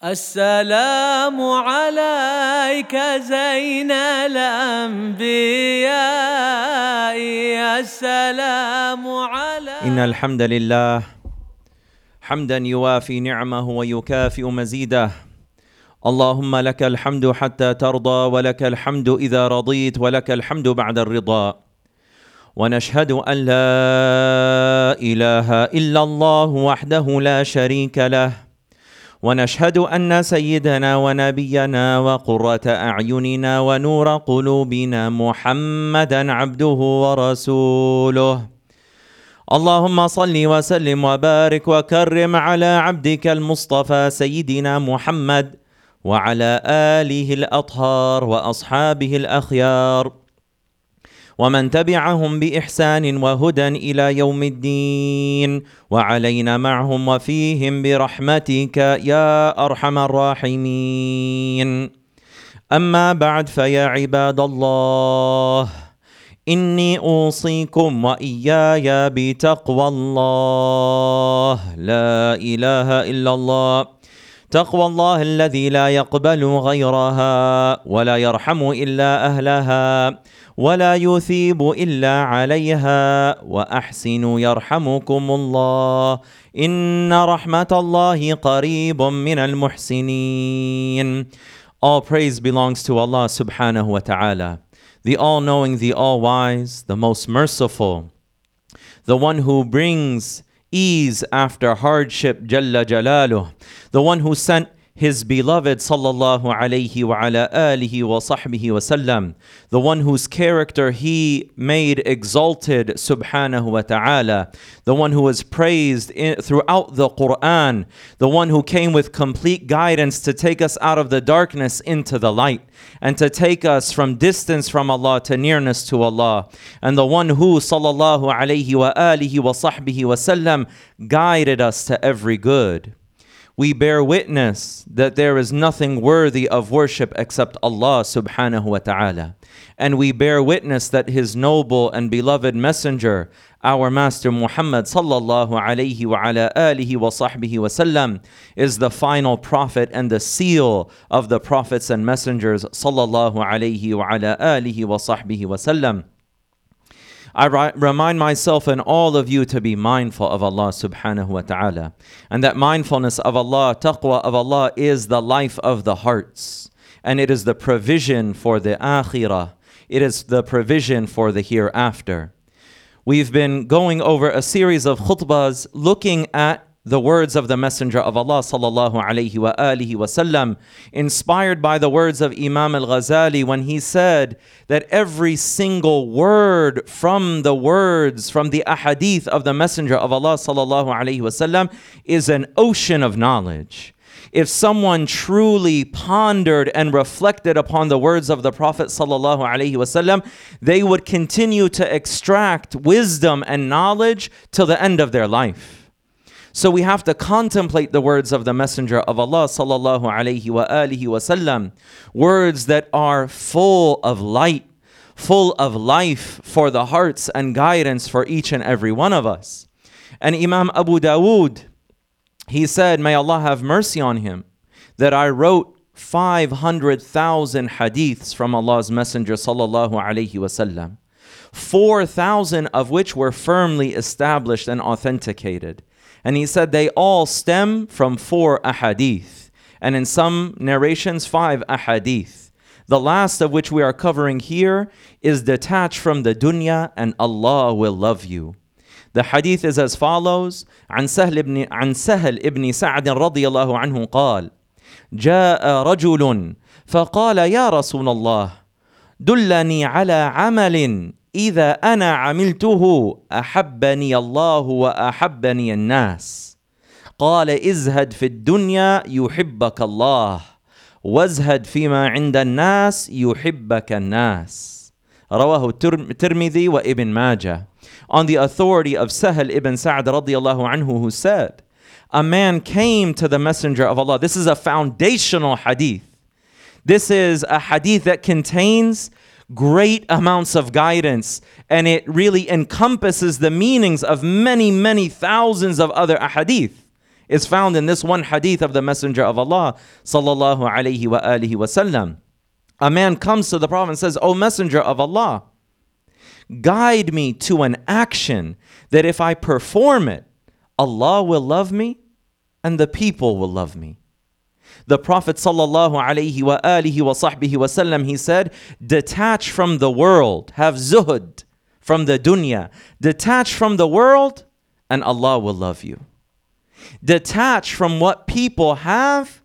السلام عليك زين الأنبياء. السلام عليك. إن الحمد لله حمدا يوافي نعمه ويكافئ مزيده. اللهم لك الحمد حتى ترضى ولك الحمد إذا رضيت ولك الحمد بعد الرضا. ونشهد أن لا إله إلا الله وحده لا شريك له. ونشهد أن سيدنا ونبينا وقرة أعيننا ونور قلوبنا محمدا عبده ورسوله. اللهم صل وسلم وبارك وكرم على عبدك المصطفى سيدنا محمد وعلى آله الأطهار وأصحابه الأخيار. ومن تبعهم بإحسان وهدى إلى يوم الدين وعلينا معهم وفيهم برحمتك يا أرحم الراحمين. أما بعد فيا عباد الله إني أوصيكم وإياي بتقوى الله. لا إله إلا الله. تقوى الله الذي لا يقبل غيرها ولا يرحم إلا أهلها. ولا يثيب الا عليها واحسنوا يرحمكم الله ان رحمه الله قريب من المحسنين All praise belongs to Allah subhanahu wa ta'ala, the all knowing, the all wise, the most merciful, the one who brings ease after hardship, Jalla Jalaluh, the one who sent his beloved sallallahu alayhi wa ala alihi wa sahbihi wasallam, the one whose character he made exalted subhanahu wa ta'ala, the one who was praised in, throughout the Quran, the one who came with complete guidance to take us out of the darkness into the light and to take us from distance from Allah to nearness to Allah, and the one who sallallahu alayhi wa alihi wa sahbihi wasallam guided us to every good we bear witness that there is nothing worthy of worship except Allah subhanahu wa ta'ala. And we bear witness that His noble and beloved Messenger, our Master Muhammad sallallahu alayhi wa ala alihi wa sahbihi wa sallam, is the final prophet and the seal of the prophets and messengers sallallahu alayhi wa ala alihi wa sahbihi wa sallam. I ri- remind myself and all of you to be mindful of Allah subhanahu wa ta'ala. And that mindfulness of Allah, taqwa of Allah, is the life of the hearts. And it is the provision for the akhirah. It is the provision for the hereafter. We've been going over a series of khutbahs looking at the words of the Messenger of Allah sallallahu alaihi wa alihi wasallam, inspired by the words of Imam al-Ghazali when he said that every single word from the words from the ahadith of the Messenger of Allah sallallahu alaihi wasallam is an ocean of knowledge. If someone truly pondered and reflected upon the words of the Prophet sallallahu alaihi wasallam, they would continue to extract wisdom and knowledge till the end of their life. So we have to contemplate the words of the Messenger of Allah sallallahu alaihi wa alihi wasallam, words that are full of light, full of life for the hearts and guidance for each and every one of us. And Imam Abu Dawood, he said, May Allah have mercy on him, that I wrote 500,000 hadiths from Allah's Messenger sallallahu alaihi wasallam. 4,000 of which were firmly established and authenticated. And he said they all stem from four ahadith, and in some narrations, five ahadith. The last of which we are covering here is detached from the dunya, and Allah will love you. The hadith is as follows عن سهل ابن عن سهل ابن سعد رضي الله عنه قال جاء رجل فقال يا رسول الله دلني على عمل اذا أنا عملته احبني الله واحبني الناس قال ازهد في الدنيا يحبك الله وازهد فيما عند الناس يحبك الناس رواه الترمذي وابن ماجه on the authority of Sahal ibn Sa'd radiallahu anhu who said a man came to the messenger of Allah this is a foundational hadith this is a hadith that contains great amounts of guidance and it really encompasses the meanings of many, many thousands of other ahadith is found in this one hadith of the Messenger of Allah sallallahu alaihi wa alihi wasallam. A man comes to the Prophet and says, "O Messenger of Allah, guide me to an action that if I perform it, Allah will love me and the people will love me." The Prophet sallallahu he said, "Detach from the world, have zuhud from the dunya, detach from the world, and Allah will love you." Detach from what people have,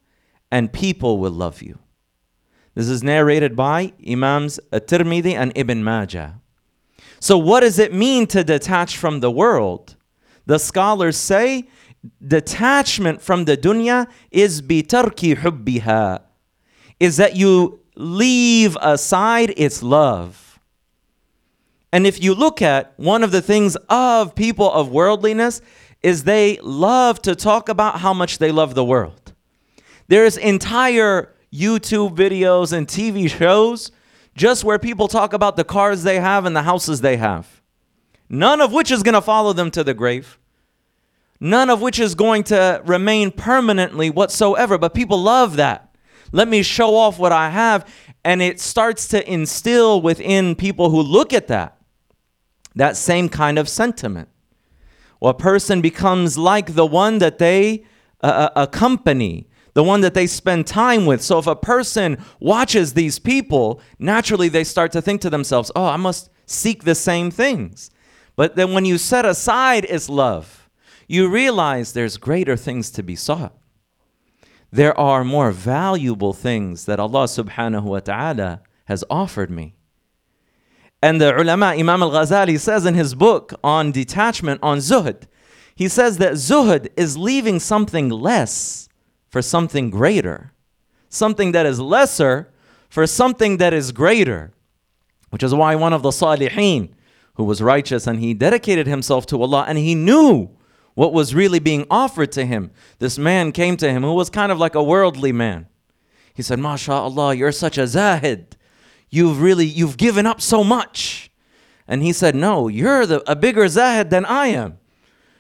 and people will love you. This is narrated by Imams At-Tirmidhi and Ibn Majah. So what does it mean to detach from the world? The scholars say detachment from the dunya is bitarki hubbiha, is that you leave aside its love. And if you look at one of the things of people of worldliness is they love to talk about how much they love the world. There's entire YouTube videos and TV shows just where people talk about the cars they have and the houses they have. None of which is going to follow them to the grave. None of which is going to remain permanently whatsoever. But people love that. Let me show off what I have. And it starts to instill within people who look at that that same kind of sentiment Well, a person becomes like the one that they uh, uh, accompany, the one that they spend time with. So if a person watches these people, naturally they start to think to themselves, oh, I must seek the same things. But then when you set aside its love, you realize there's greater things to be sought. There are more valuable things that Allah subhanahu wa ta'ala has offered me. And the ulama, Imam al Ghazali, says in his book on detachment, on zuhud, he says that zuhud is leaving something less for something greater, something that is lesser for something that is greater, which is why one of the salihin, who was righteous and he dedicated himself to Allah and he knew what was really being offered to him. This man came to him who was kind of like a worldly man. He said, MashaAllah, you're such a zahid. You've really you've given up so much. And he said no you're the, a bigger zahid than i am.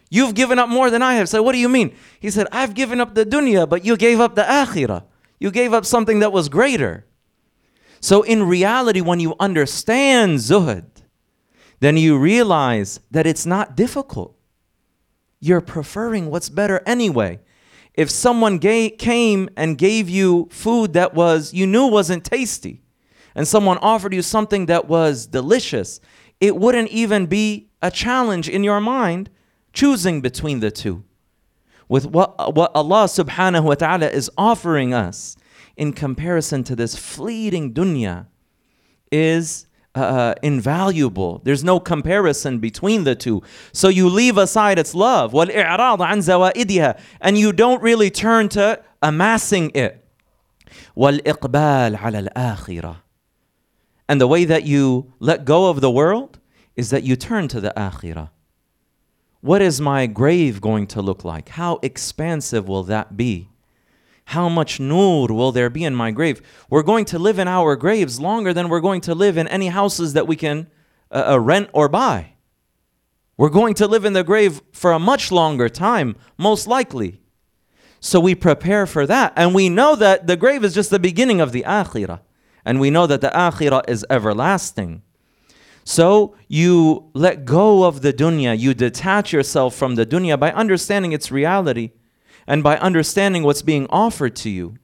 You've given up more than i have. So what do you mean? He said i've given up the dunya but you gave up the akhirah. You gave up something that was greater. So in reality when you understand zuhud then you realize that it's not difficult you're preferring what's better anyway if someone gave, came and gave you food that was you knew wasn't tasty and someone offered you something that was delicious, it wouldn't even be a challenge in your mind choosing between the two. With what, what Allah subhanahu wa ta'ala is offering us in comparison to this fleeting dunya is uh, uh, invaluable. There's no comparison between the two. So you leave aside its love, and you don't really turn to amassing it. And the way that you let go of the world is that you turn to the akhirah. What is my grave going to look like? How expansive will that be? How much nur will there be in my grave? We're going to live in our graves longer than we're going to live in any houses that we can uh, uh, rent or buy. We're going to live in the grave for a much longer time, most likely. So we prepare for that. And we know that the grave is just the beginning of the akhirah. And we know that the akhirah is everlasting. So you let go of the dunya, you detach yourself from the dunya by understanding its reality and by understanding what's being offered to you.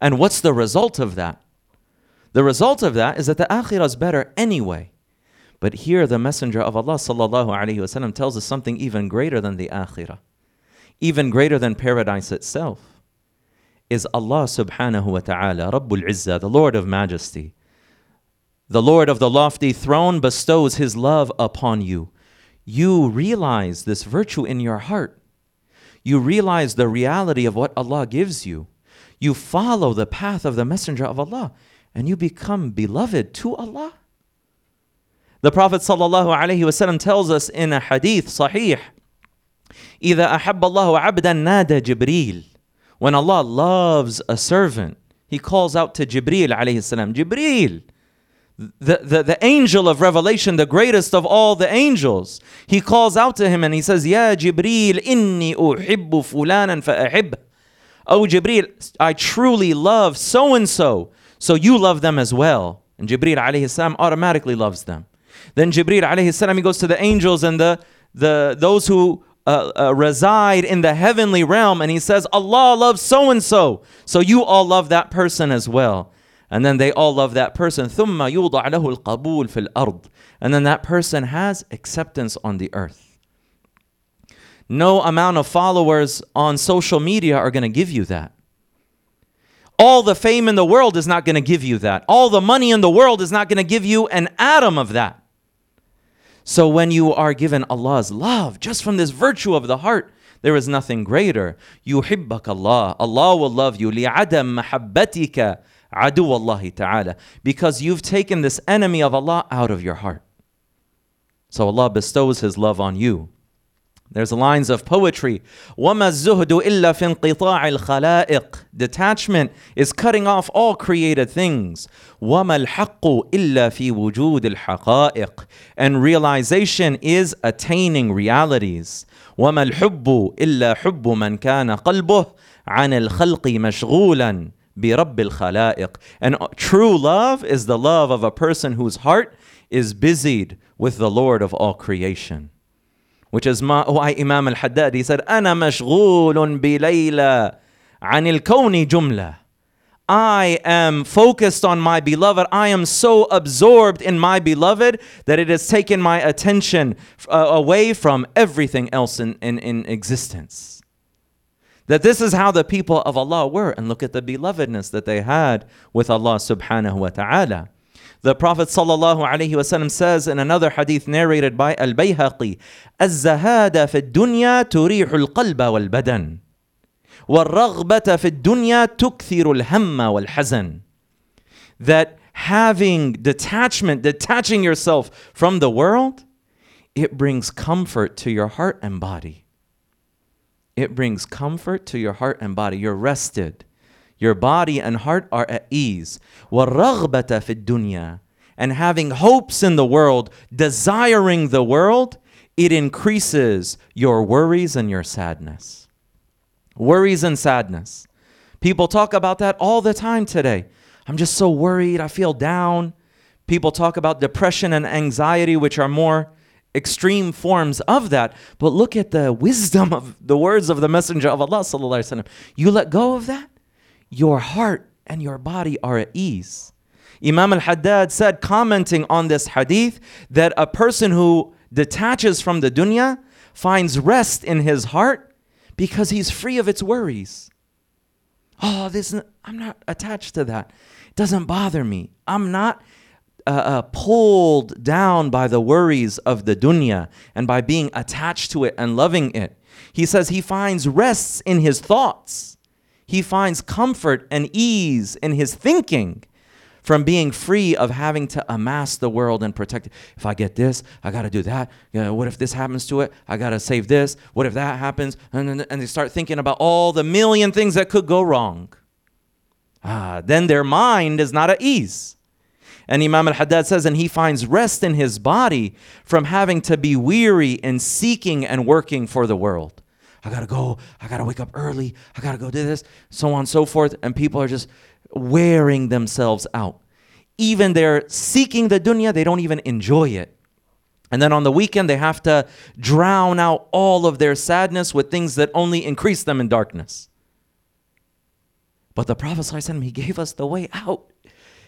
And what's the result of that? The result of that is that the akhirah is better anyway. But here the Messenger of Allah sallallahu tells us something even greater than the akhirah, even greater than paradise itself is Allah subhanahu wa ta'ala, Rabbul Izzah, the Lord of Majesty. The Lord of the lofty throne bestows His love upon you. You realize this virtue in your heart You realize the reality of what Allah gives you. You follow the path of the Messenger of Allah and you become beloved to Allah. The Prophet ﷺ tells us in a hadith sahih إذا أحب الله عبدا نادى جبريل when Allah loves a servant, He calls out to Jibreel alayhi salam, Jibreel, the, the, the angel of revelation, the greatest of all the angels, he calls out to him and he says, Ya Jibreel, inni uhibbu fulanan fa'ahib. Oh Jibreel, I truly love so and so, so you love them as well. And Jibreel alayhi salam automatically loves them. Then Jibreel alayhi salam, he goes to the angels and the, the those who uh, uh, reside in the heavenly realm and he says, Allah loves so and so, so you all love that person as well and then they all love that person ثم يوضع له القبول في الأرض and then that person has acceptance on the earth no amount of followers on social media are going to give you that all the fame in the world is not going to give you that all the money in the world is not going to give you an atom of that so when you are given Allah's love just from this virtue of the heart there is nothing greater يحبك Allah Allah will love you لعدم محبتك adu Allah ta'ala, because you've taken this enemy of Allah out of your heart. So Allah bestows His love on you. There's lines of poetry. وَمَا الزُّهْدُ إِلَّا فِي انقطاع الخلائق. Detachment is cutting off all created things. وَمَا الْحَقُّ إِلَّا فِي وُجُودِ الْحَقَائِقِ And realization is attaining realities. وَمَا الْحُبُّ إِلَّا حُبُّ مَنْ كَانَ قَلْبُهُ عَنِ الْخَلْقِ مَشْغُولًا برب الخلائق. And true love is the love of a person whose heart is busied with the Lord of all creation. Which is why Imam al-Haddad, he said, أنا مشغول بليلى عن الكون جملة. I am focused on my beloved. I am so absorbed in my beloved that it has taken my attention uh, away from everything else in, in, in existence. That this is how the people of Allah were. And look at the belovedness that they had with Allah subhanahu wa ta'ala. The Prophet sallallahu alaihi wasallam says in another hadith narrated by Al-Bayhaqi, الزهاد في الدنيا تريح القلب والبدن والرغبة في الدنيا تكثر الهم والحزن. That having detachment, detaching yourself from the world, it brings comfort to your heart and body. It brings comfort to your heart and body. You're rested. Your body and heart are at ease. وَالرَّغْبَةَ فِي الدُّنْيَا And having hopes in the world, desiring the world, it increases your worries and your sadness. Worries and sadness. People talk about that all the time today. I'm just so worried. I feel down. People talk about depression and anxiety, which are more extreme forms of that. But look at the wisdom of the words of the Messenger of Allah. You let go of that, your heart and your body are at ease. Imam al Haddad said, commenting on this hadith, that a person who detaches from the dunya finds rest in his heart because he's free of its worries. Oh, this I'm not attached to that. It doesn't bother me. I'm not uh, uh, pulled down by the worries of the dunya and by being attached to it and loving it. He says he finds rests in his thoughts. He finds comfort and ease in his thinking from being free of having to amass the world and protect it. If I get this, I got to do that. You know, what if this happens to it? I got to save this. What if that happens? And, and they start thinking about all the million things that could go wrong. Ah, then their mind is not at ease. And Imam al Haddad says, and he finds rest in his body from having to be weary and seeking and working for the world. I gotta go, I gotta wake up early, I gotta go do this, so on and so forth. And people are just wearing themselves out. Even they're seeking the dunya, they don't even enjoy it. And then on the weekend, they have to drown out all of their sadness with things that only increase them in darkness. But the Prophet, he gave us the way out.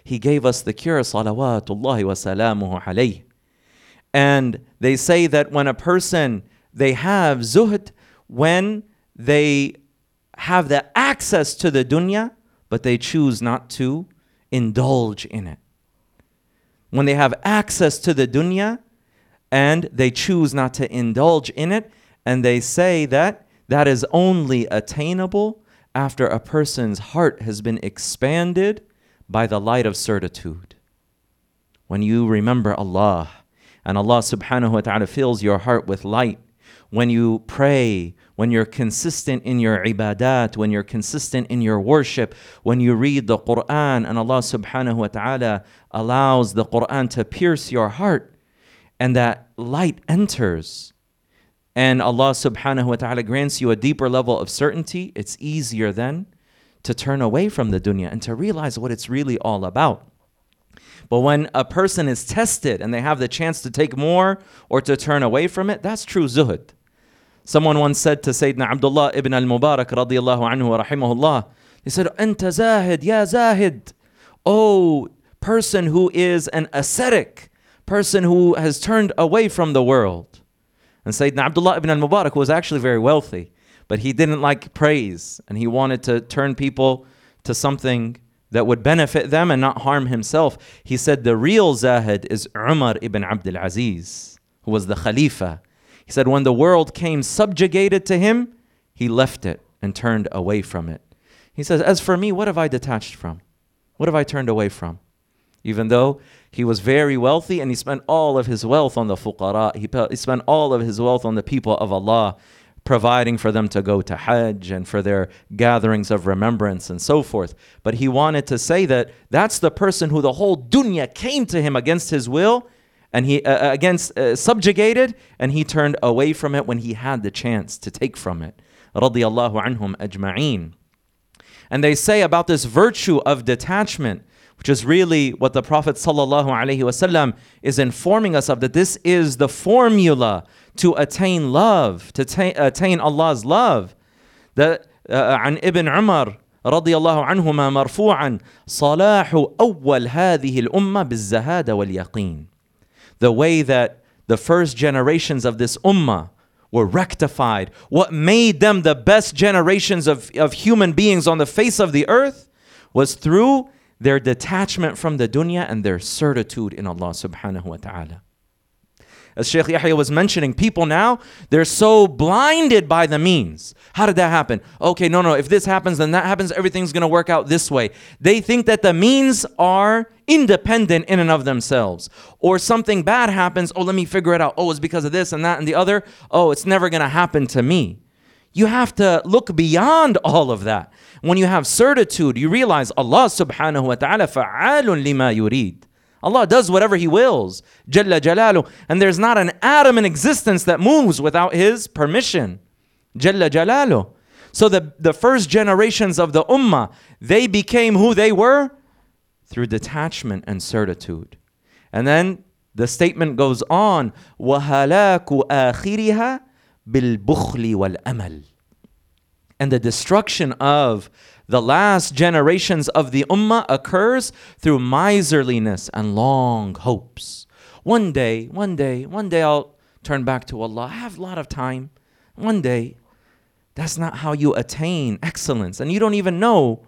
He gave us the cure, salawatullahi wa salamuhu alayh. And they say that when a person, they have zuhd, when they have the access to the dunya, but they choose not to indulge in it. When they have access to the dunya and they choose not to indulge in it, and they say that that is only attainable after a person's heart has been expanded by the light of certitude. When you remember Allah and Allah subhanahu wa ta'ala fills your heart with light, when you pray, when you're consistent in your ibadat, when you're consistent in your worship, when you read the Quran, and Allah subhanahu wa ta'ala allows the Quran to pierce your heart, and that light enters, and Allah subhanahu wa ta'ala grants you a deeper level of certainty, it's easier then to turn away from the dunya and to realize what it's really all about. But when a person is tested and they have the chance to take more or to turn away from it, that's true zuhud. Someone once said to Sayyidina Abdullah ibn al-Mubarak radiyallahu anhu wa rahimahullah, he said, Anta zahid, ya zahid. Oh, person who is an ascetic, person who has turned away from the world. And Sayyidina Abdullah ibn al-Mubarak was actually very wealthy, but he didn't like praise and he wanted to turn people to something that would benefit them and not harm himself. He said the real Zahid is Umar ibn Abdul Aziz, who was the Khalifa. He said when the world came subjugated to him, he left it and turned away from it. He says, As for me, what have I detached from? What have I turned away from? Even though he was very wealthy and he spent all of his wealth on the fuqara, he, he spent all of his wealth on the people of Allah providing for them to go to Hajj and for their gatherings of remembrance and so forth. But he wanted to say that that's the person who the whole dunya came to him against his will and he uh, uh, against uh, subjugated and he turned away from it when he had the chance to take from it. Radiyallahu anhum ajma'een. And they say about this virtue of detachment which is really what the Prophet is informing us of that this is the formula to attain love, to ta- attain Allah's love. That uh, عن ابن عمر رضي الله عنهما مرفوعا صلاح أول هذه الأمة بالزهادة واليقين. The way that the first generations of this ummah were rectified, what made them the best generations of, of human beings on the face of the earth was through their detachment from the dunya and their certitude in Allah subhanahu wa ta'ala. As Sheikh Yahya was mentioning, people now, they're so blinded by the means. How did that happen? Okay, no, no, if this happens, then that happens, everything's gonna work out this way. They think that the means are independent in and of themselves. Or something bad happens, oh, let me figure it out. Oh, it's because of this and that and the other. Oh, it's never gonna happen to me. You have to look beyond all of that. When you have certitude, you realize Allah subhanahu wa ta'ala fa'alun lima yurid. Allah does whatever He wills. Jalla Jalalu. And there's not an atom in existence that moves without His permission. Jalla Jalalu. So the, the first generations of the Ummah, they became who they were through detachment and certitude. And then the statement goes on, وَهَلَاكُ آخِرِهَا بِالْبُخْلِ وَالْأَمَلِ And the destruction of the last generations of the ummah occurs through miserliness and long hopes. One day, one day, one day I'll turn back to Allah. I have a lot of time. One day. That's not how you attain excellence. And you don't even know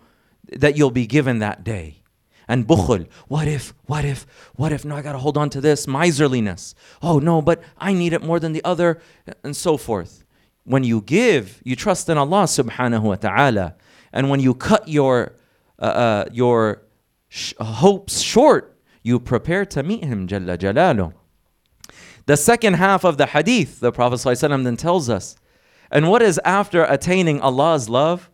that you'll be given that day. And bukhul, what if, what if, what if, no, I gotta hold on to this, miserliness. Oh no, but I need it more than the other, and so forth. When you give, you trust in Allah subhanahu wa ta'ala. And when you cut your, uh, uh, your sh- hopes short, you prepare to meet Him, Jalla Jalalu. The second half of the hadith, the Prophet ﷺ then tells us, and what is after attaining Allah's love?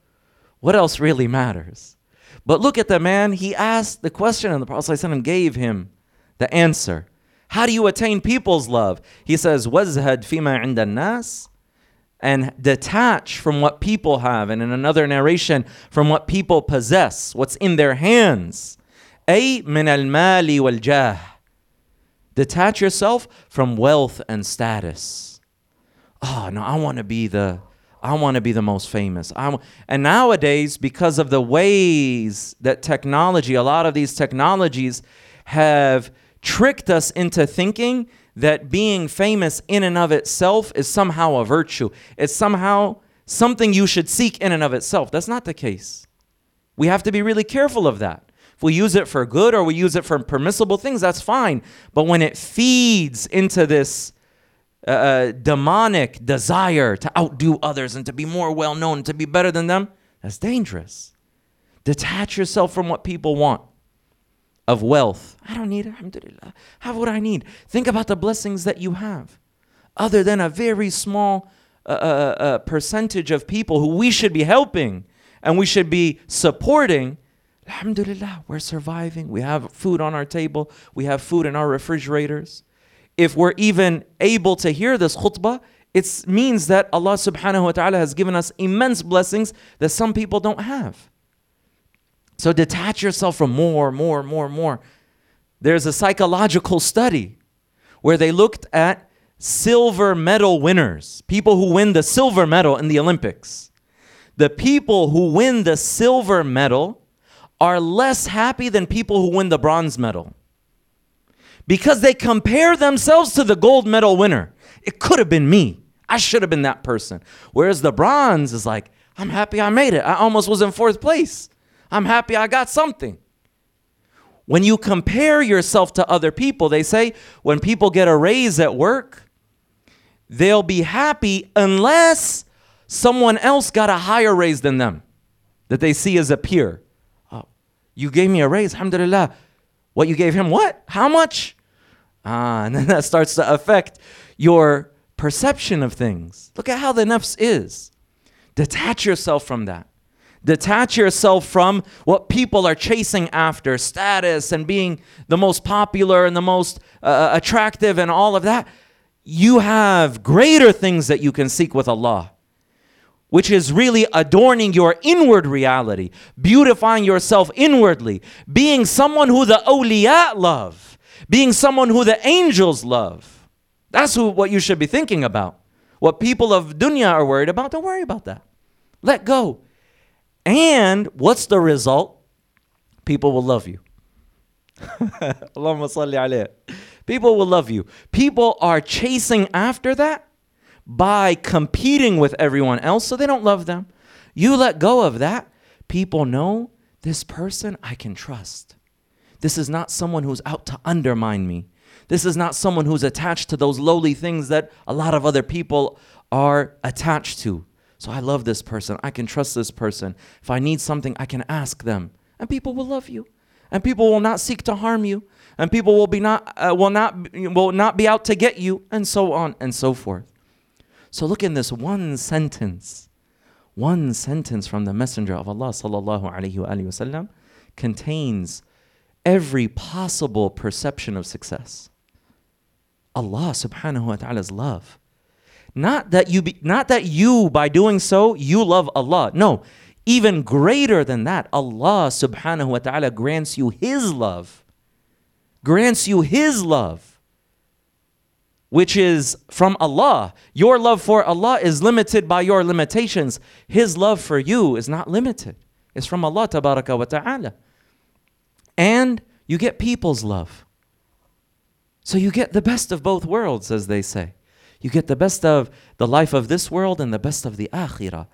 What else really matters? But look at the man, he asked the question, and the Prophet ﷺ gave him the answer. How do you attain people's love? He says, وَازْهَدْ فِيمَا عِنْدَ النَّاسِ and detach from what people have, and in another narration, from what people possess, what's in their hands. أي من المال والجاه. Detach yourself from wealth and status. Oh no, I want to be the I want to be the most famous. I and nowadays, because of the ways that technology, a lot of these technologies have tricked us into thinking that being famous in and of itself is somehow a virtue. It's somehow something you should seek in and of itself. That's not the case. We have to be really careful of that. If we use it for good or we use it for permissible things, that's fine. But when it feeds into this uh, uh demonic desire to outdo others and to be more well known, to be better than them, that's dangerous. Detach yourself from what people want of wealth. I don't need it, alhamdulillah. Have what I need. Think about the blessings that you have. other than a very small uh, uh, uh, percentage of people who we should be helping and we should be supporting, Alhamdulillah, we're surviving. We have food on our table, we have food in our refrigerators. If we're even able to hear this khutbah, it means that Allah subhanahu wa ta'ala has given us immense blessings that some people don't have. So detach yourself from more, more, more, more. There's a psychological study where they looked at silver medal winners, people who win the silver medal in the Olympics. The people who win the silver medal are less happy than people who win the bronze medal because they compare themselves to the gold medal winner. It could have been me. I should have been that person. Whereas the bronze is like, I'm happy I made it. I almost was in fourth place. I'm happy I got something. When you compare yourself to other people, they say when people get a raise at work, they'll be happy unless someone else got a higher raise than them that they see as a peer. Oh, you gave me a raise, alhamdulillah. What you gave him, what? How much? Ah, and then that starts to affect your perception of things. Look at how the nafs is. Detach yourself from that. Detach yourself from what people are chasing after status and being the most popular and the most uh, uh, attractive and all of that. You have greater things that you can seek with Allah, which is really adorning your inward reality, beautifying yourself inwardly, being someone who the awliya love, being someone who the angels love. That's who, what you should be thinking about. What people of dunya are worried about, don't worry about that. Let go. And what's the result? People will love you. Allahumma salli alayhi. People will love you. People are chasing after that by competing with everyone else, so they don't love them. You let go of that. People know this person I can trust. This is not someone who's out to undermine me. This is not someone who's attached to those lowly things that a lot of other people are attached to. So I love this person. I can trust this person. If I need something, I can ask them. And people will love you. And people will not seek to harm you. And people will be not uh, will not will not be out to get you and so on and so forth. So look in this one sentence. One sentence from the messenger of Allah sallallahu alaihi wasallam contains every possible perception of success. Allah subhanahu wa ta'ala's love not that you be, not that you by doing so you love Allah. No, even greater than that, Allah subhanahu wa ta'ala grants you his love. Grants you his love. Which is from Allah. Your love for Allah is limited by your limitations. His love for you is not limited. It's from Allah tabaraka wa ta'ala. And you get people's love. So you get the best of both worlds, as they say. You get the best of the life of this world and the best of the akhirah.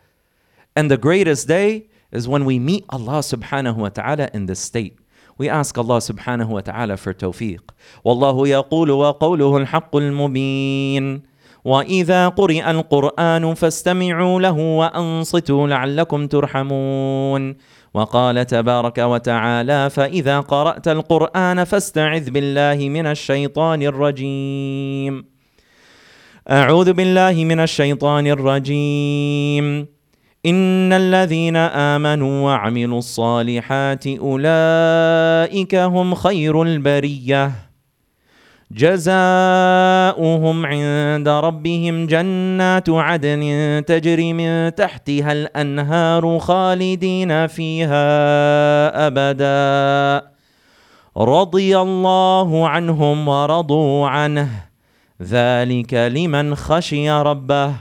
And the greatest day is when we meet Allah subhanahu wa ta'ala in this state. We ask Allah subhanahu wa ta'ala for tawfiq. والله يقول وقوله الحق المبين وإذا قرئ القرآن فاستمعوا له وأنصتوا لعلكم ترحمون وقال تبارك وتعالى فإذا قرأت القرآن فاستعذ بالله من الشيطان الرجيم أعوذ بالله من الشيطان الرجيم. إن الذين آمنوا وعملوا الصالحات أولئك هم خير البرية. جزاؤهم عند ربهم جنات عدن تجري من تحتها الأنهار خالدين فيها أبدا. رضي الله عنهم ورضوا عنه. ذلك لمن خشي ربه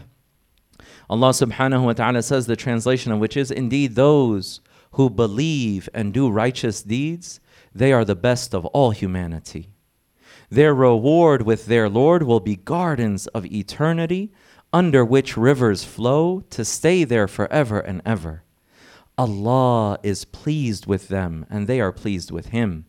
Allah subhanahu wa ta'ala says the translation of which is indeed those who believe and do righteous deeds they are the best of all humanity their reward with their Lord will be gardens of eternity under which rivers flow to stay there forever and ever Allah is pleased with them and they are pleased with him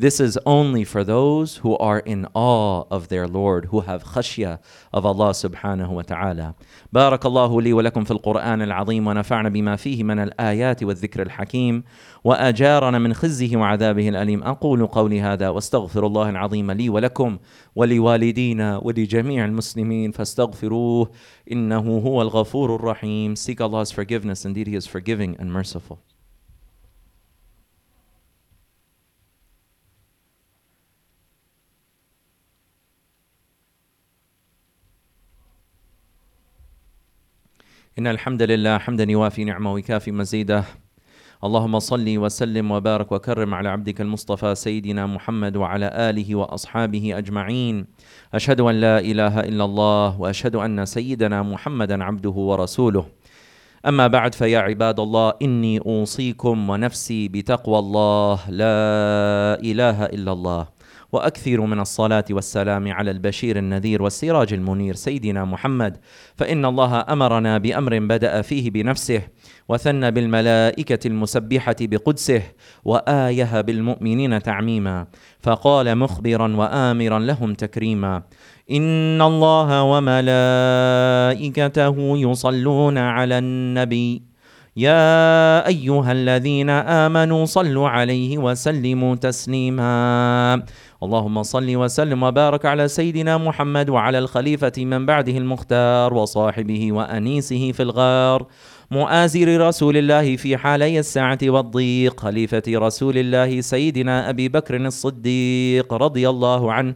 This is only for those who are in awe of their Lord, who have khashya of Allah subhanahu wa ta'ala. بارك الله لي ولكم في القرآن العظيم ونفعنا بما فيه من الآيات والذكر الحكيم وأجارنا من خزيه وعذابه الأليم أقول قولي هذا واستغفر الله العظيم لي ولكم ولوالدينا ولجميع المسلمين فاستغفروه إنه هو الغفور الرحيم Seek Allah's forgiveness indeed He is forgiving and merciful إن الحمد لله حمدا يوافي نعمه ويكافي مزيده. اللهم صل وسلم وبارك وكرم على عبدك المصطفى سيدنا محمد وعلى آله وأصحابه أجمعين. أشهد أن لا إله إلا الله وأشهد أن سيدنا محمدا عبده ورسوله. أما بعد فيا عباد الله إني أوصيكم ونفسي بتقوى الله. لا إله إلا الله. وأكثر من الصلاة والسلام على البشير النذير والسراج المنير سيدنا محمد. فإن الله أمرنا بأمر بدأ فيه بنفسه وثنى بالملائكة المسبحة بقدسه وايه بالمؤمنين تعميما. فقال مخبرا وامرا لهم تكريما إن الله وملائكته يصلون على النبي. يا أيها الذين آمنوا صلوا عليه وسلموا تسليما. اللهم صل وسلم وبارك على سيدنا محمد وعلى الخليفة من بعده المختار وصاحبه وأنيسه في الغار. مؤازر رسول الله في حالي الساعة والضيق. خليفة رسول الله سيدنا أبي بكر الصديق رضي الله عنه.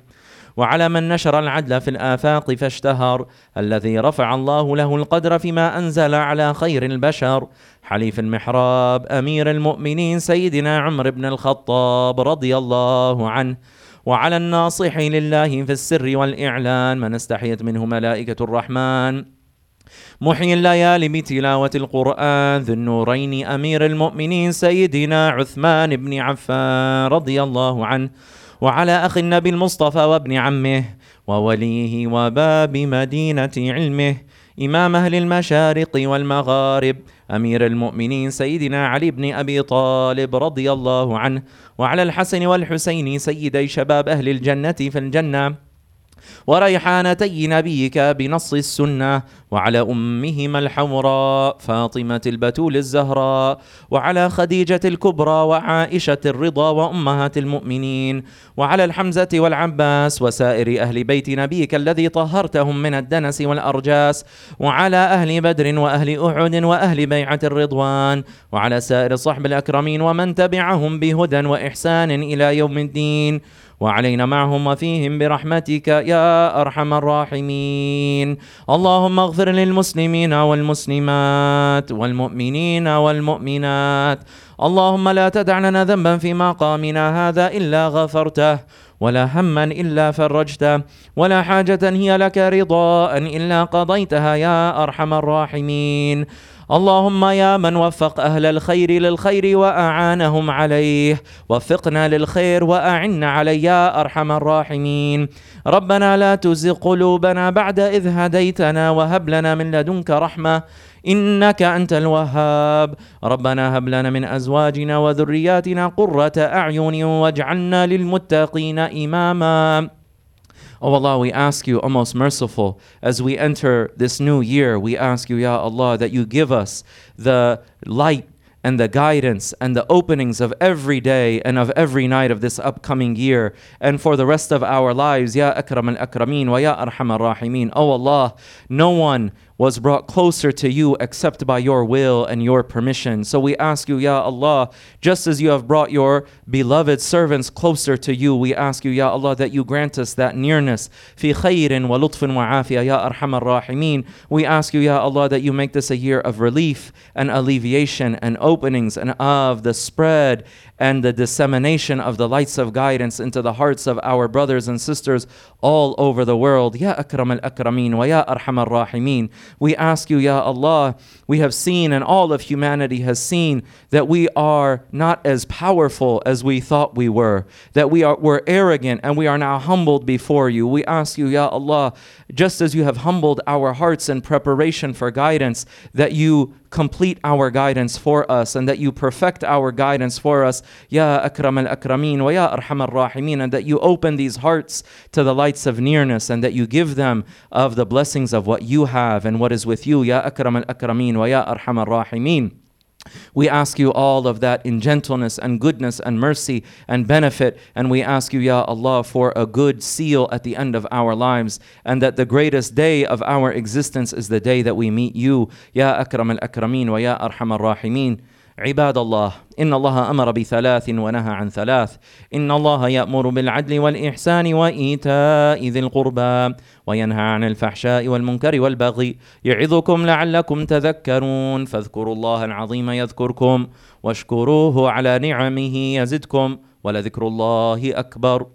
وعلى من نشر العدل في الآفاق فاشتهر الذي رفع الله له القدر فيما أنزل على خير البشر. حليف المحراب أمير المؤمنين سيدنا عمر بن الخطاب رضي الله عنه. وعلى الناصح لله في السر والإعلان من استحيت منه ملائكة الرحمن. محيي الليالي بتلاوة القرآن ذو النورين أمير المؤمنين سيدنا عثمان بن عفان رضي الله عنه. وعلى أخي النبي المصطفى وابن عمه ووليه وباب مدينة علمه إمام أهل المشارق والمغارب أمير المؤمنين سيدنا علي بن أبي طالب رضي الله عنه وعلى الحسن والحسين سيدي شباب أهل الجنة في الجنة وريحانتي نبيك بنص السنة وعلى أمهما الحمراء فاطمة البتول الزهراء وعلى خديجة الكبرى وعائشة الرضا وأمهات المؤمنين وعلى الحمزة والعباس وسائر أهل بيت نبيك الذي طهرتهم من الدنس والأرجاس وعلى أهل بدر وأهل أحد وأهل بيعة الرضوان وعلى سائر صحب الأكرمين ومن تبعهم بهدى وإحسان إلى يوم الدين وعلينا معهم وفيهم برحمتك يا أرحم الراحمين. اللهم اغفر للمسلمين والمسلمات والمؤمنين والمؤمنات. اللهم لا تدع لنا ذنبا في مقامنا هذا إلا غفرته ولا هما إلا فرجته ولا حاجة هي لك رضاء إلا قضيتها يا أرحم الراحمين. اللهم يا من وفق أهل الخير للخير وأعانهم عليه. وفقنا للخير واعنا عليه يا أرحم الراحمين. ربنا لا تزغ قلوبنا بعد إذ هديتنا وهب لنا من لدنك رحمة إنك أنت الوهاب. ربنا هب لنا من أزواجنا وذرياتنا قرة أعين واجعلنا للمتقين O oh Allah, we ask you, O most merciful, as we enter this new year, we ask you, Ya Allah, that you give us the light and the guidance and the openings of every day and of every night of this upcoming year and for the rest of our lives. Ya Akram al Akrameen wa Ya Arham al Rahimeen. O oh Allah, no one was brought closer to you except by your will and your permission. So we ask you, Ya Allah, just as you have brought your beloved servants closer to you, we ask you, Ya Allah, that you grant us that nearness. Fi khayrin wa lutfin wa afiyah, Ya Arhamar. We ask you, Ya Allah, that you make this a year of relief and alleviation and openings and of the spread and the dissemination of the lights of guidance into the hearts of our brothers and sisters all over the world. Ya Akram al Akrameen wa Ya Arham al Rahimeen. We ask you, Ya Allah, we have seen and all of humanity has seen that we are not as powerful as we thought we were, that we are we're arrogant and we are now humbled before you. We ask you, Ya Allah, just as you have humbled our hearts in preparation for guidance, that you complete our guidance for us and that you perfect our guidance for us, Ya Akram al Akrameen wa Ya Arham al Rahimin, and that you open these hearts to the lights of nearness and that you give them of the blessings of what you have and what is with you, Ya Akram al Akrameen wa Ya Arham al Rahimin. We ask you all of that in gentleness and goodness and mercy and benefit. And we ask you, Ya Allah, for a good seal at the end of our lives. And that the greatest day of our existence is the day that we meet you, Ya Akram al Akrameen wa Ya Arham al Rahimeen. عباد الله إن الله أمر بثلاث ونهى عن ثلاث. إن الله يأمر بالعدل والإحسان وإيتاء ذي القربى وينهى عن الفحشاء والمنكر والبغي يعظكم لعلكم تذكرون. فاذكروا الله العظيم يذكركم واشكروه على نعمه يزدكم ولذكر الله أكبر.